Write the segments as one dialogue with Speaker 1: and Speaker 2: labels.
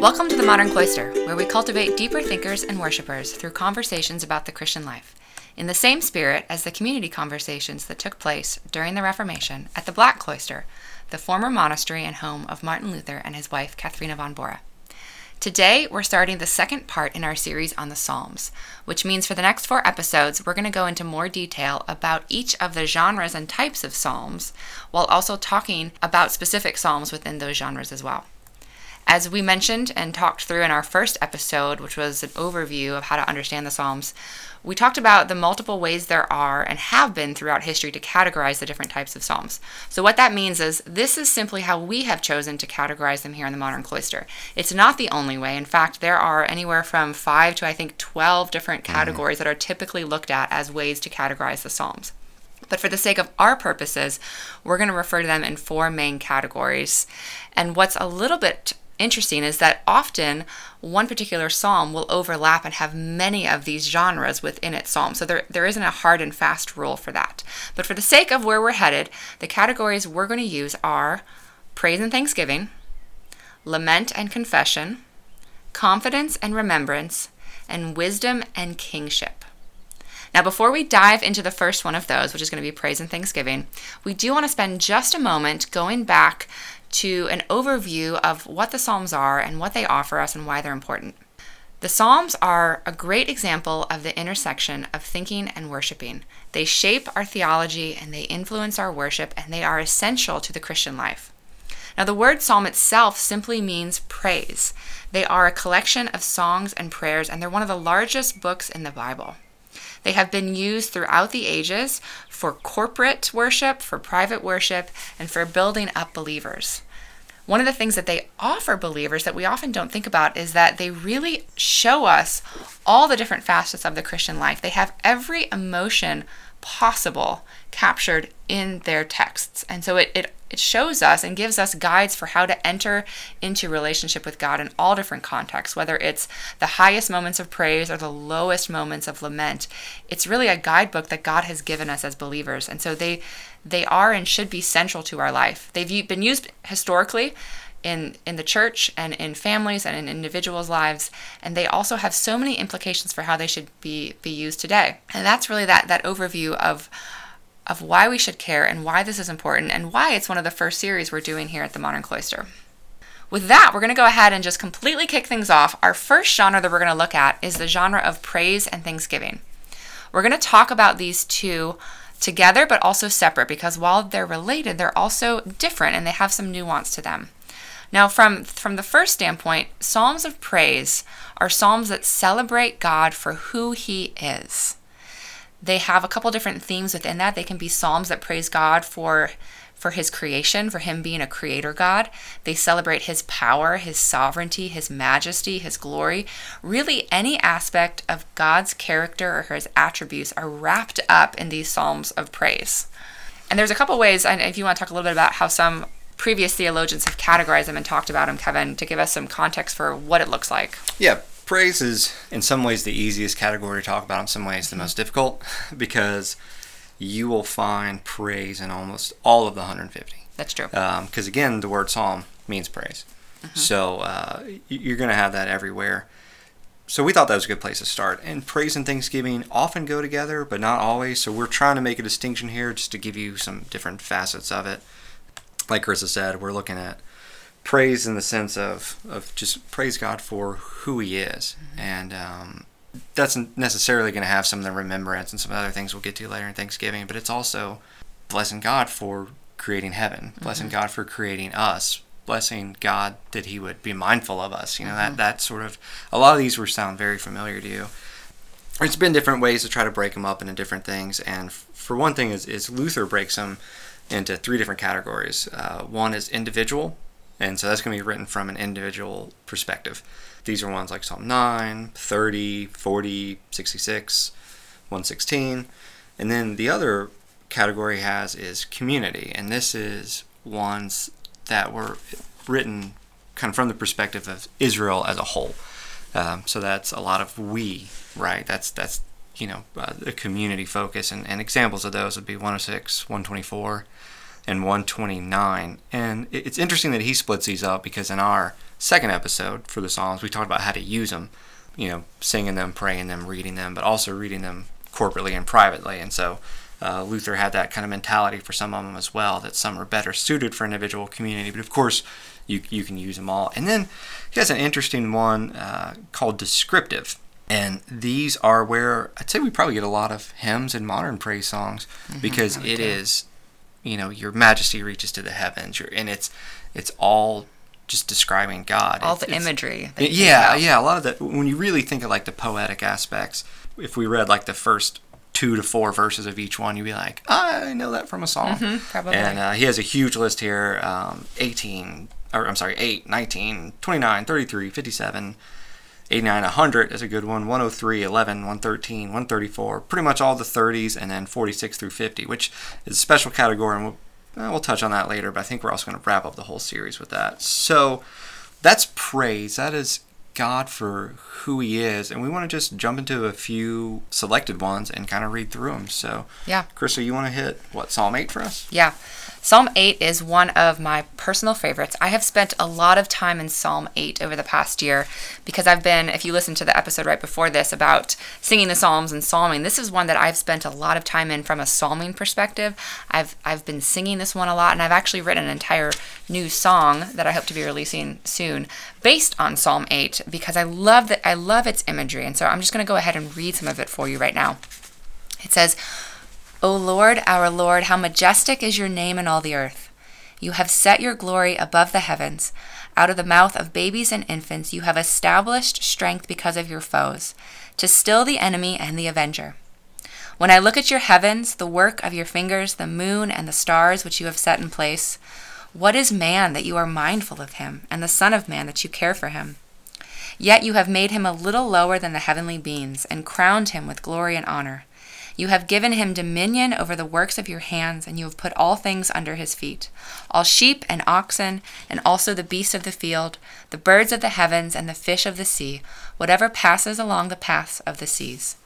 Speaker 1: Welcome to the Modern Cloister, where we cultivate deeper thinkers and worshippers through conversations about the Christian life, in the same spirit as the community conversations that took place during the Reformation at the Black Cloister, the former monastery and home of Martin Luther and his wife, Katharina von Bora. Today, we're starting the second part in our series on the Psalms, which means for the next four episodes, we're going to go into more detail about each of the genres and types of Psalms, while also talking about specific Psalms within those genres as well. As we mentioned and talked through in our first episode, which was an overview of how to understand the Psalms, we talked about the multiple ways there are and have been throughout history to categorize the different types of Psalms. So, what that means is this is simply how we have chosen to categorize them here in the modern cloister. It's not the only way. In fact, there are anywhere from five to I think 12 different mm-hmm. categories mm-hmm. that are typically looked at as ways to categorize the Psalms. But for the sake of our purposes, we're going to refer to them in four main categories. And what's a little bit interesting is that often one particular psalm will overlap and have many of these genres within its psalm. So there, there isn't a hard and fast rule for that. But for the sake of where we're headed, the categories we're going to use are praise and thanksgiving, lament and confession, confidence and remembrance, and wisdom and kingship. Now, before we dive into the first one of those, which is going to be praise and thanksgiving, we do want to spend just a moment going back to an overview of what the Psalms are and what they offer us and why they're important. The Psalms are a great example of the intersection of thinking and worshiping. They shape our theology and they influence our worship, and they are essential to the Christian life. Now, the word psalm itself simply means praise. They are a collection of songs and prayers, and they're one of the largest books in the Bible. They have been used throughout the ages for corporate worship, for private worship, and for building up believers. One of the things that they offer believers that we often don't think about is that they really show us all the different facets of the Christian life. They have every emotion possible captured in their texts. And so it, it, it shows us and gives us guides for how to enter into relationship with God in all different contexts, whether it's the highest moments of praise or the lowest moments of lament. It's really a guidebook that God has given us as believers. And so they they are and should be central to our life. They've been used historically in in the church and in families and in individuals' lives, and they also have so many implications for how they should be be used today. And that's really that that overview of of why we should care and why this is important and why it's one of the first series we're doing here at the Modern Cloister. With that, we're going to go ahead and just completely kick things off. Our first genre that we're going to look at is the genre of praise and thanksgiving. We're going to talk about these two together but also separate because while they're related, they're also different and they have some nuance to them. Now, from, from the first standpoint, Psalms of praise are Psalms that celebrate God for who He is. They have a couple different themes within that. They can be Psalms that praise God for for his creation, for him being a creator God. They celebrate his power, his sovereignty, his majesty, his glory. Really, any aspect of God's character or his attributes are wrapped up in these psalms of praise. And there's a couple ways, and if you want to talk a little bit about how some previous theologians have categorized them and talked about them, Kevin, to give us some context for what it looks like.
Speaker 2: Yeah, praise is in some ways the easiest category to talk about, in some ways the most difficult, because you will find praise in almost all of the 150.
Speaker 1: That's true.
Speaker 2: Because um, again, the word psalm means praise. Mm-hmm. So uh, you're going to have that everywhere. So we thought that was a good place to start. And praise and thanksgiving often go together, but not always. So we're trying to make a distinction here just to give you some different facets of it. Like Chris has said, we're looking at praise in the sense of, of just praise God for who He is. Mm-hmm. And um, that's necessarily going to have some of the remembrance and some other things we'll get to later in Thanksgiving, but it's also blessing God for creating heaven, blessing mm-hmm. God for creating us, blessing God that He would be mindful of us. You know, mm-hmm. that, that sort of, a lot of these were sound very familiar to you. It's been different ways to try to break them up into different things, and for one thing, is, is Luther breaks them into three different categories. Uh, one is individual, and so that's going to be written from an individual perspective. These are ones like Psalm 9, 30, 40, 66, 116. And then the other category has is community, and this is ones that were written kind of from the perspective of Israel as a whole. Um, so that's a lot of we, right? That's that's you know uh, the community focus, and, and examples of those would be 106, 124, and 129. And it's interesting that he splits these up because in our second episode for the Psalms, we talked about how to use them, you know, singing them, praying them, reading them, but also reading them corporately and privately. And so uh, Luther had that kind of mentality for some of them as well, that some are better suited for individual community. But of course, you, you can use them all. And then he has an interesting one uh, called descriptive. And these are where I'd say we probably get a lot of hymns and modern praise songs
Speaker 1: Mm-hmm,
Speaker 2: because it is, you know, your majesty reaches to the heavens, your, and it's it's all just describing God.
Speaker 1: All
Speaker 2: It's-
Speaker 1: the imagery.
Speaker 2: yeah, yeah. A lot of the when you really think of like the poetic aspects, if we read like the first two to four verses of each one, you'd be like, I know that from a song.
Speaker 1: Mhm, probably.
Speaker 2: And uh, he has a huge list here: um, 18, or I'm sorry, 8, 19, 29, 33, 57. 89, 100 is a good one. 103, 11, 113, 134. Pretty much all the 30s, and then 46 through 50, which is a special category, and we'll, uh, we'll touch on that later. But I think we're also going to wrap up the whole series with that. So that's praise. That is God for who He is, and we want to just jump into a few selected ones and kind of read through them. So,
Speaker 1: Yeah.
Speaker 2: Krista, you want to hit what Psalm 8 for us?
Speaker 1: Yeah. Psalm 8 is one of my personal favorites. I have spent a lot of time in Psalm 8 over the past year because I've been, if you listen to the episode right before this about singing the Psalms and psalming, this is one that I've spent a lot of time in from a psalming perspective. I've I've been singing this one a lot and I've actually written an entire new song that I hope to be releasing soon based on Psalm 8 because I love that I love its imagery. And so I'm just going to go ahead and read some of it for you right now. It says, O Lord, our Lord, how majestic is your name in all the earth. You have set your glory above the heavens. Out of the mouth of babies and infants, you have established strength because of your foes, to still the enemy and the avenger. When I look at your heavens, the work of your fingers, the moon and the stars which you have set in place, what is man that you are mindful of him, and the Son of Man that you care for him? Yet you have made him a little lower than the heavenly beings, and crowned him with glory and honor. You have given him dominion over the works of your hands, and you have put all things under his feet all sheep and oxen, and also the beasts of the field, the birds of the heavens, and the fish of the sea, whatever passes along the paths of the seas.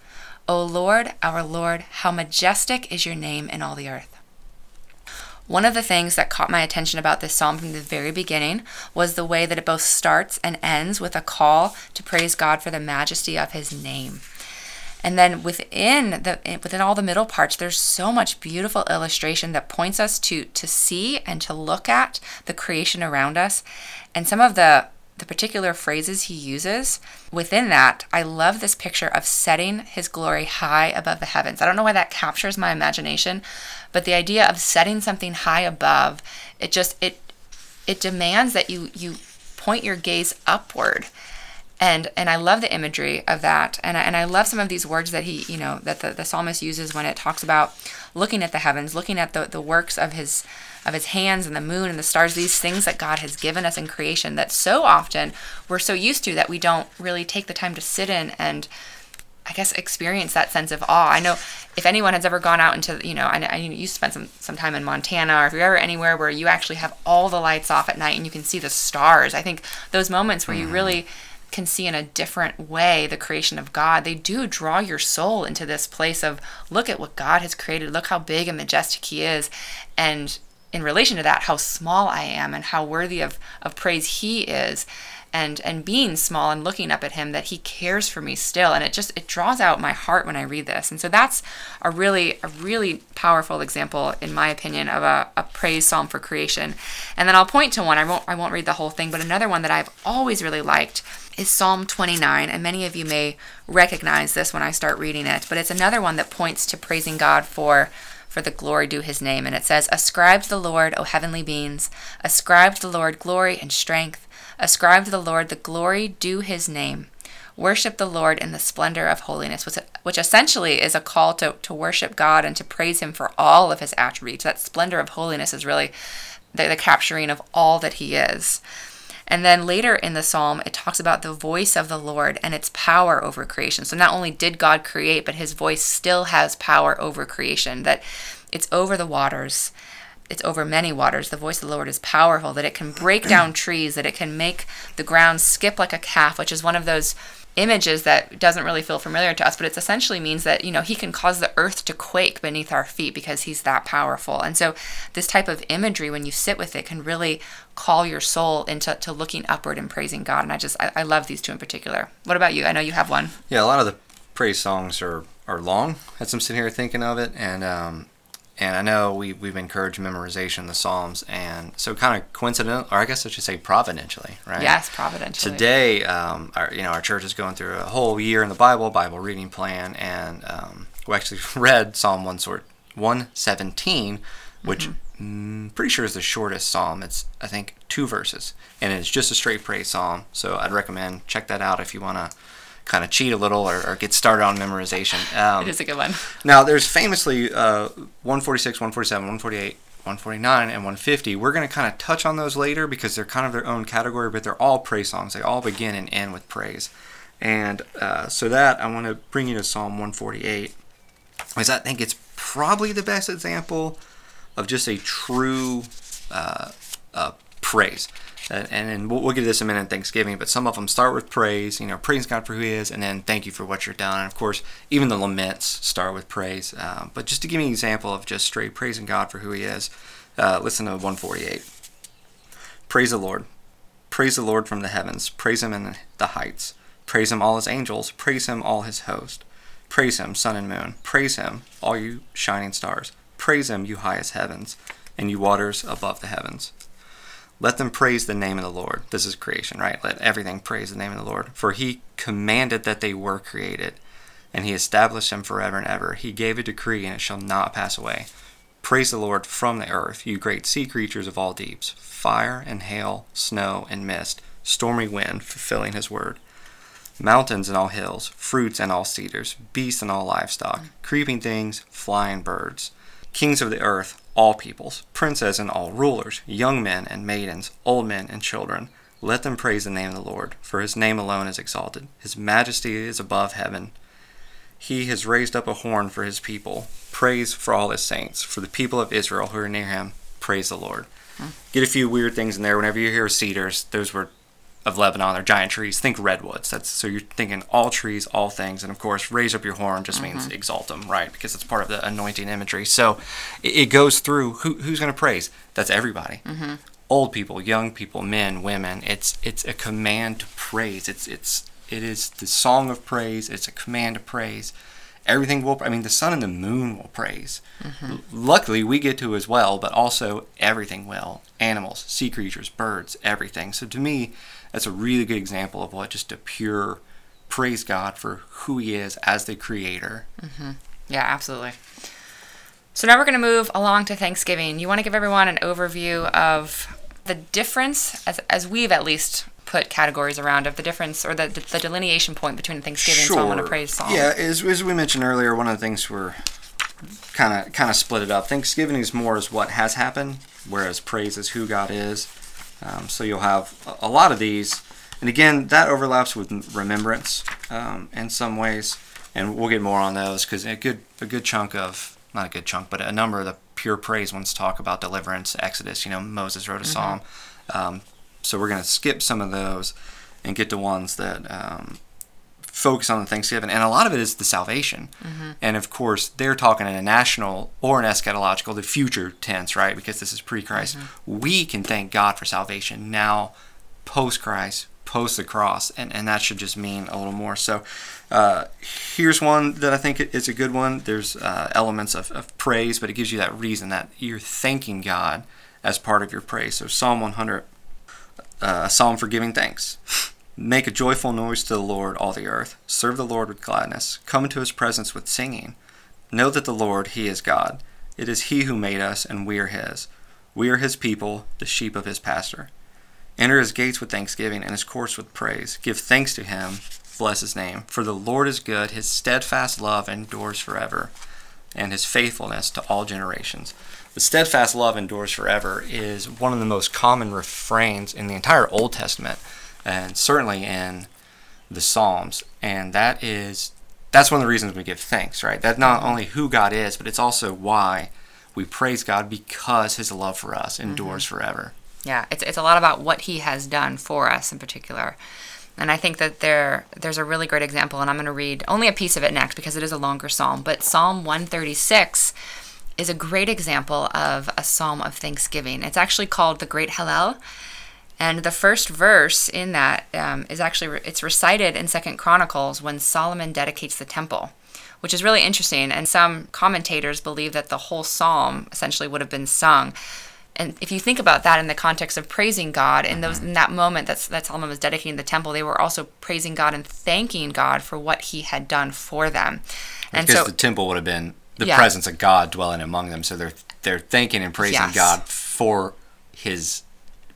Speaker 1: O Lord, our Lord, how majestic is your name in all the earth. One of the things that caught my attention about this psalm from the very beginning was the way that it both starts and ends with a call to praise God for the majesty of his name. And then within the within all the middle parts, there's so much beautiful illustration that points us to to see and to look at the creation around us. And some of the the particular phrases he uses within that, I love this picture of setting his glory high above the heavens. I don't know why that captures my imagination, but the idea of setting something high above, it just it it demands that you you point your gaze upward and and I love the imagery of that, and I, and I love some of these words that he you know that the, the psalmist uses when it talks about looking at the heavens, looking at the, the works of his of his hands and the moon and the stars, these things that God has given us in creation that so often we're so used to that we don't really take the time to sit in and I guess experience that sense of awe. I know if anyone has ever gone out into, you know, I, I you spent some, some time in Montana, or if you're ever anywhere where you actually have all the lights off at night and you can see the stars, I think those moments where you mm-hmm. really can see in a different way the creation of God, they do draw your soul into this place of look at what God has created, look how big and majestic He is, and in relation to that, how small I am and how worthy of, of praise He is. And, and being small and looking up at him that he cares for me still. And it just it draws out my heart when i read this. And so that's a really a really powerful example in my opinion of a, a praise psalm for creation. And then i'll point to one. I won't i won't read the whole thing but another one that i've always really liked is Psalm 29, and many of you may recognize this when I start reading it, but it's another one that points to praising God for for the glory due his name. And it says, Ascribe to the Lord, O heavenly beings, ascribe to the Lord glory and strength, ascribe to the Lord the glory due his name. Worship the Lord in the splendor of holiness, which, which essentially is a call to, to worship God and to praise him for all of his attributes. That splendor of holiness is really the, the capturing of all that he is. And then later in the psalm, it talks about the voice of the Lord and its power over creation. So not only did God create, but his voice still has power over creation, that it's over the waters. it's over many waters. The voice of the Lord is powerful, that it can break down trees, that it can make the ground skip like a calf, which is one of those images that doesn't really feel familiar to us, but it essentially means that, you know, he can cause the earth to quake beneath our feet because he's that powerful. And so this type of imagery, when you sit with it, can really call your soul into to looking upward and praising God. And I just, I, I love these two in particular. What about you? I know you have one.
Speaker 2: Yeah, a lot of the praise songs are, are long as I'm sitting here thinking of it. And, um, and I know we, we've encouraged memorization of the Psalms, and so kind of coincidental, or I guess I should say providentially, right?
Speaker 1: Yes, providentially.
Speaker 2: Today, um, our, you know, our church is going through a whole year in the Bible, Bible reading plan, and um, we actually read Psalm 1 sort 117, which mm-hmm. mm, pretty sure is the shortest psalm. It's, I think, two verses, and it's just a straight praise psalm. So I'd recommend check that out if you want to kind of cheat a little or, or get started on memorization.
Speaker 1: Um, it is a good one.
Speaker 2: Now, there's famously uh, 146, 147, 148, 149, and 150. We're going to kind of touch on those later because they're kind of their own category, but they're all praise songs. They all begin and end with praise. And uh, so that I want to bring you to Psalm 148, because I think it's probably the best example of just a true uh, uh praise and, and we'll, we'll, get to this a minute in Thanksgiving, but some of them start with praise, you know, praising God for who He is, and then thank you for what you're done. And of course, even the laments start with praise. Uh, but just to give you an example of just straight praising God for who He is, uh, listen to 148. Praise the Lord. Praise the Lord from the heavens. Praise Him in the heights. Praise Him, all His angels. Praise Him, all His host. Praise Him, sun and moon. Praise Him, all you shining stars. Praise Him, you highest heavens, and you waters above the heavens. Let them praise the name of the Lord. This is creation, right? Let everything praise the name of the Lord. For he commanded that they were created, and he established them forever and ever. He gave a decree, and it shall not pass away. Praise the Lord from the earth, you great sea creatures of all deeps, fire and hail, snow and mist, stormy wind, fulfilling his word. Mountains and all hills, fruits and all cedars, beasts and all livestock, creeping things, flying birds, kings of the earth, all peoples, princes and all rulers, young men and maidens, old men and children. Let them praise the name of the Lord, for his name alone is exalted. His majesty is above heaven. He has raised up a horn for his people. Praise for all his saints, for the people of Israel who are near him. Praise the Lord. Hmm. Get a few weird things in there. Whenever you hear cedars, those were of Lebanon or giant trees, think redwoods. That's so you're thinking all trees, all things, and of course, raise up your horn just mm-hmm. means exalt them, right? Because it's part of the anointing imagery. So it, it goes through who, who's going to praise. That's everybody. Mm-hmm. Old people, young people, men, women. It's it's a command to praise. It's it's it is the song of praise. It's a command to praise. Everything will. I mean, the sun and the moon will praise. Mm-hmm. Luckily, we get to as well, but also everything will. Animals, sea creatures, birds, everything. So to me, that's a really good example of what just a pure praise God for who He is as the Creator.
Speaker 1: Mm-hmm. Yeah, absolutely. So now we're going to move along to Thanksgiving. You want to give everyone an overview of the difference, as, as we've at least put categories around of the difference or the, the delineation point between Thanksgiving
Speaker 2: sure.
Speaker 1: psalm and a praise song.
Speaker 2: Yeah, as, as we mentioned earlier, one of the things we're kind of kind of split it up. Thanksgiving is more as what has happened, whereas praise is who God is. Um, so you'll have a, lot of these, and again, that overlaps with remembrance um, in some ways, and we'll get more on those because a good a good chunk of not a good chunk, but a number of the pure praise ones talk about deliverance, Exodus. You know, Moses wrote a mm-hmm. psalm, um, so we're going to skip some of those and get to ones that um, focus on the Thanksgiving, and a lot of it is the salvation. Mm-hmm. And of course, they're talking in a national or an eschatological, the future tense, right? Because this is pre-Christ. Mm-hmm. We can thank God for salvation now, post-Christ, post the cross, and, and that should just mean a little more. So, uh, here's one that I think is a good one. There's uh, elements of, of praise, but it gives you that reason that you're thanking God as part of your praise. So, Psalm 100, uh, a psalm for giving thanks. Make a joyful noise to the Lord, all the earth. Serve the Lord with gladness. Come into his presence with singing. Know that the Lord, he is God. It is he who made us, and we are his. We are his people, the sheep of his pasture. Enter his gates with thanksgiving and his courts with praise. Give thanks to him. Bless his name. For the Lord is good, his steadfast love endures forever, and his faithfulness to all generations. The steadfast love endures forever is one of the most common refrains in the entire Old Testament and certainly in the Psalms. And that is that's one of the reasons we give thanks, right? That's not only who God is, but it's also why we praise God because his love for us endures
Speaker 1: Mm-hmm.
Speaker 2: forever.
Speaker 1: Yeah, it's it's a lot about what he has done for us in particular. And I think that there there's a really great example and I'm going to read only a piece of it next because it is a longer psalm, but Psalm 136 is a great example of a psalm of thanksgiving. It's actually called the Great Hallel. And the first verse in that um, is actually it's recited in Second Chronicles when Solomon dedicates the temple, which is really interesting. And some commentators believe that the whole psalm essentially would have been sung. And if you think about that in the context of praising God, in those in that moment that that Solomon was dedicating the temple, they were also praising God and thanking God for what He had done for them. And
Speaker 2: because
Speaker 1: so,
Speaker 2: the temple would have been the
Speaker 1: Yeah.
Speaker 2: presence of God dwelling among them. So they're they're thanking and praising
Speaker 1: Yes.
Speaker 2: God for His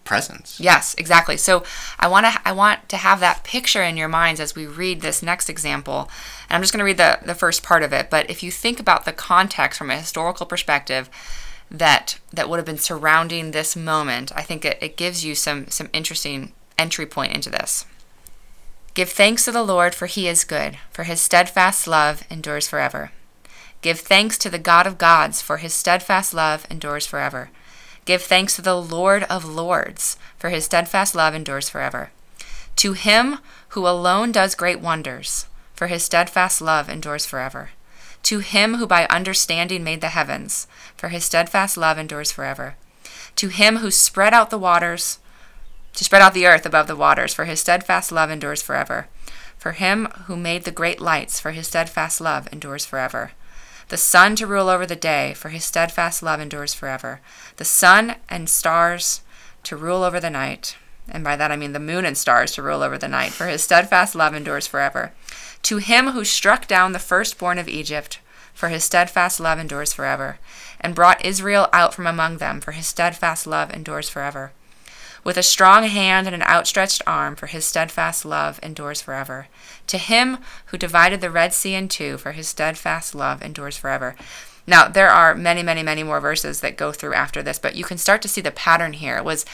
Speaker 2: presence.
Speaker 1: Yes, exactly. So I want to I want to have that picture in your minds as we read this next example. And I'm just going to read the the first part of it, but if you think about the context from a historical perspective that that would have been surrounding this moment, I think it, it gives you some some interesting entry point into this. Give thanks to the Lord for he is good, for his steadfast love endures forever. Give thanks to the God of gods, for his steadfast love endures forever. Give thanks to the Lord of lords, for his steadfast love endures forever. To him who alone does great wonders, for his steadfast love endures forever. To him who by understanding made the heavens, for his steadfast love endures forever. To him who spread out the waters, to spread out the earth above the waters, for his steadfast love endures forever. For him who made the great lights, for his steadfast love endures forever. The sun to rule over the day, for his steadfast love endures forever. The sun and stars to rule over the night. And by that I mean the moon and stars to rule over the night, for his steadfast love endures forever. To him who struck down the firstborn of Egypt, for his steadfast love endures forever, and brought Israel out from among them, for his steadfast love endures forever. With a strong hand and an outstretched arm, for his steadfast love endures forever. To him who divided the Red Sea in two, for his steadfast love endures forever. Now, there are many, many, many more verses that go through after this, but you can start to see the pattern here. It was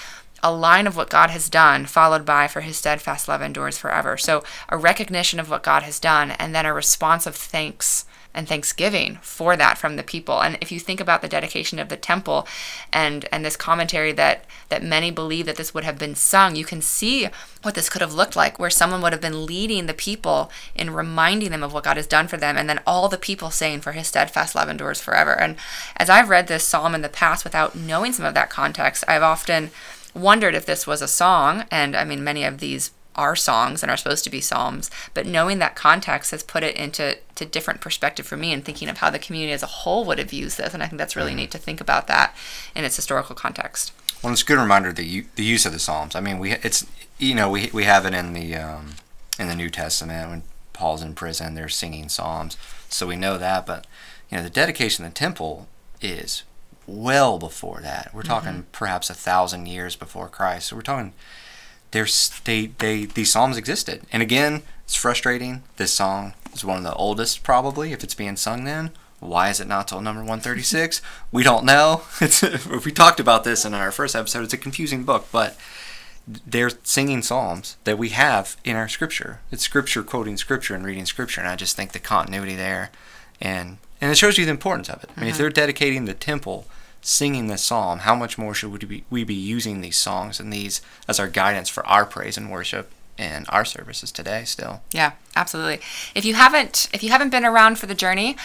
Speaker 1: a line of what God has done, followed by, for his steadfast love endures forever. So, a recognition of what God has done, and then a response of thanks and thanksgiving for that from the people. And if you think about the dedication of the temple and and this commentary that that many believe that this would have been sung, you can see what this could have looked like where someone would have been leading the people in reminding them of what God has done for them and then all the people saying for his steadfast love endures forever. And as I've read this psalm in the past without knowing some of that context, I've often wondered if this was a song. And I mean many of these are songs and are supposed to be psalms but knowing that context has put it into to different perspective for me and thinking of how the community as a whole would have used this. And i think that's really mm-hmm. neat to think about that in its historical context
Speaker 2: Well, it's a good reminder the u- the use of the Psalms. I mean, we it's you know we we have it in the um, in the New Testament when Paul's in prison, they're singing psalms, so we know that. But you know, the dedication of the temple is well before that. We're talking perhaps a thousand years before Christ. So we're talking there's they they these psalms existed, and again, it's frustrating. This song is one of the oldest, probably, if it's being sung then. Why is it not till number 136? we don't know. It's we talked about this in our first episode. It's a confusing book, but they're singing psalms that we have in our scripture. It's scripture quoting scripture and reading scripture, and I just think the continuity there, and and it shows you the importance of it. I mean, if mm-hmm. they're dedicating the temple, singing this psalm, how much more should we be we be using these songs and these as our guidance for our praise and worship in our services today? Still,
Speaker 1: Yeah, absolutely. If you haven't if you haven't been around for the journey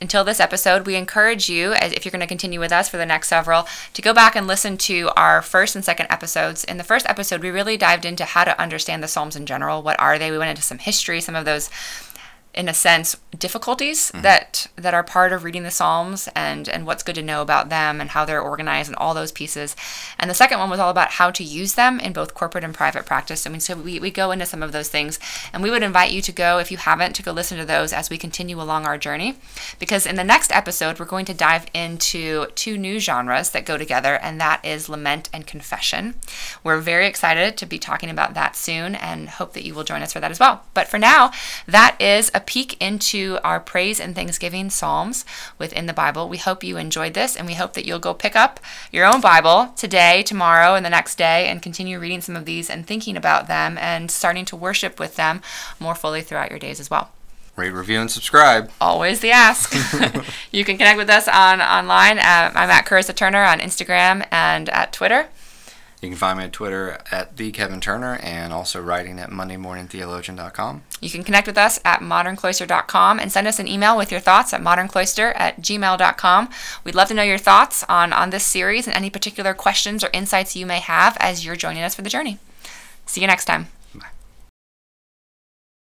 Speaker 1: until this episode, we encourage you as if you're going to continue with us for the next several to go back and listen to our first and second episodes. In the first episode, we really dived into how to understand the Psalms in general. What are they? We went into some history, some of those in a sense difficulties mm-hmm. that that are part of reading the psalms and and what's good to know about them and how they're organized and all those pieces. And the second one was all about how to use them in both corporate and private practice. I mean so we, we go into some of those things and we would invite you to go if you haven't to go listen to those as we continue along our journey. Because in the next episode we're going to dive into two new genres that go together and that is lament and confession. We're very excited to be talking about that soon and hope that you will join us for that as well. But for now that is a peek into our praise and thanksgiving psalms within the Bible. We hope you enjoyed this and we hope that you'll go pick up your own Bible today, tomorrow, and the next day and continue reading some of these and thinking about them and starting to worship with them more fully throughout your days as well.
Speaker 2: Rate, review, and subscribe.
Speaker 1: Always the ask. you can connect with us on online. At, I'm at Carissa Turner on Instagram and at Twitter.
Speaker 2: You can find me on Twitter at the Kevin Turner and also writing at MondayMorningTheologian.com.
Speaker 1: You can connect with us at moderncloister.com and send us an email with your thoughts at moderncloister at gmail.com. We'd love to know your thoughts on, on this series and any particular questions or insights you may have as you're joining us for the journey. See you next time.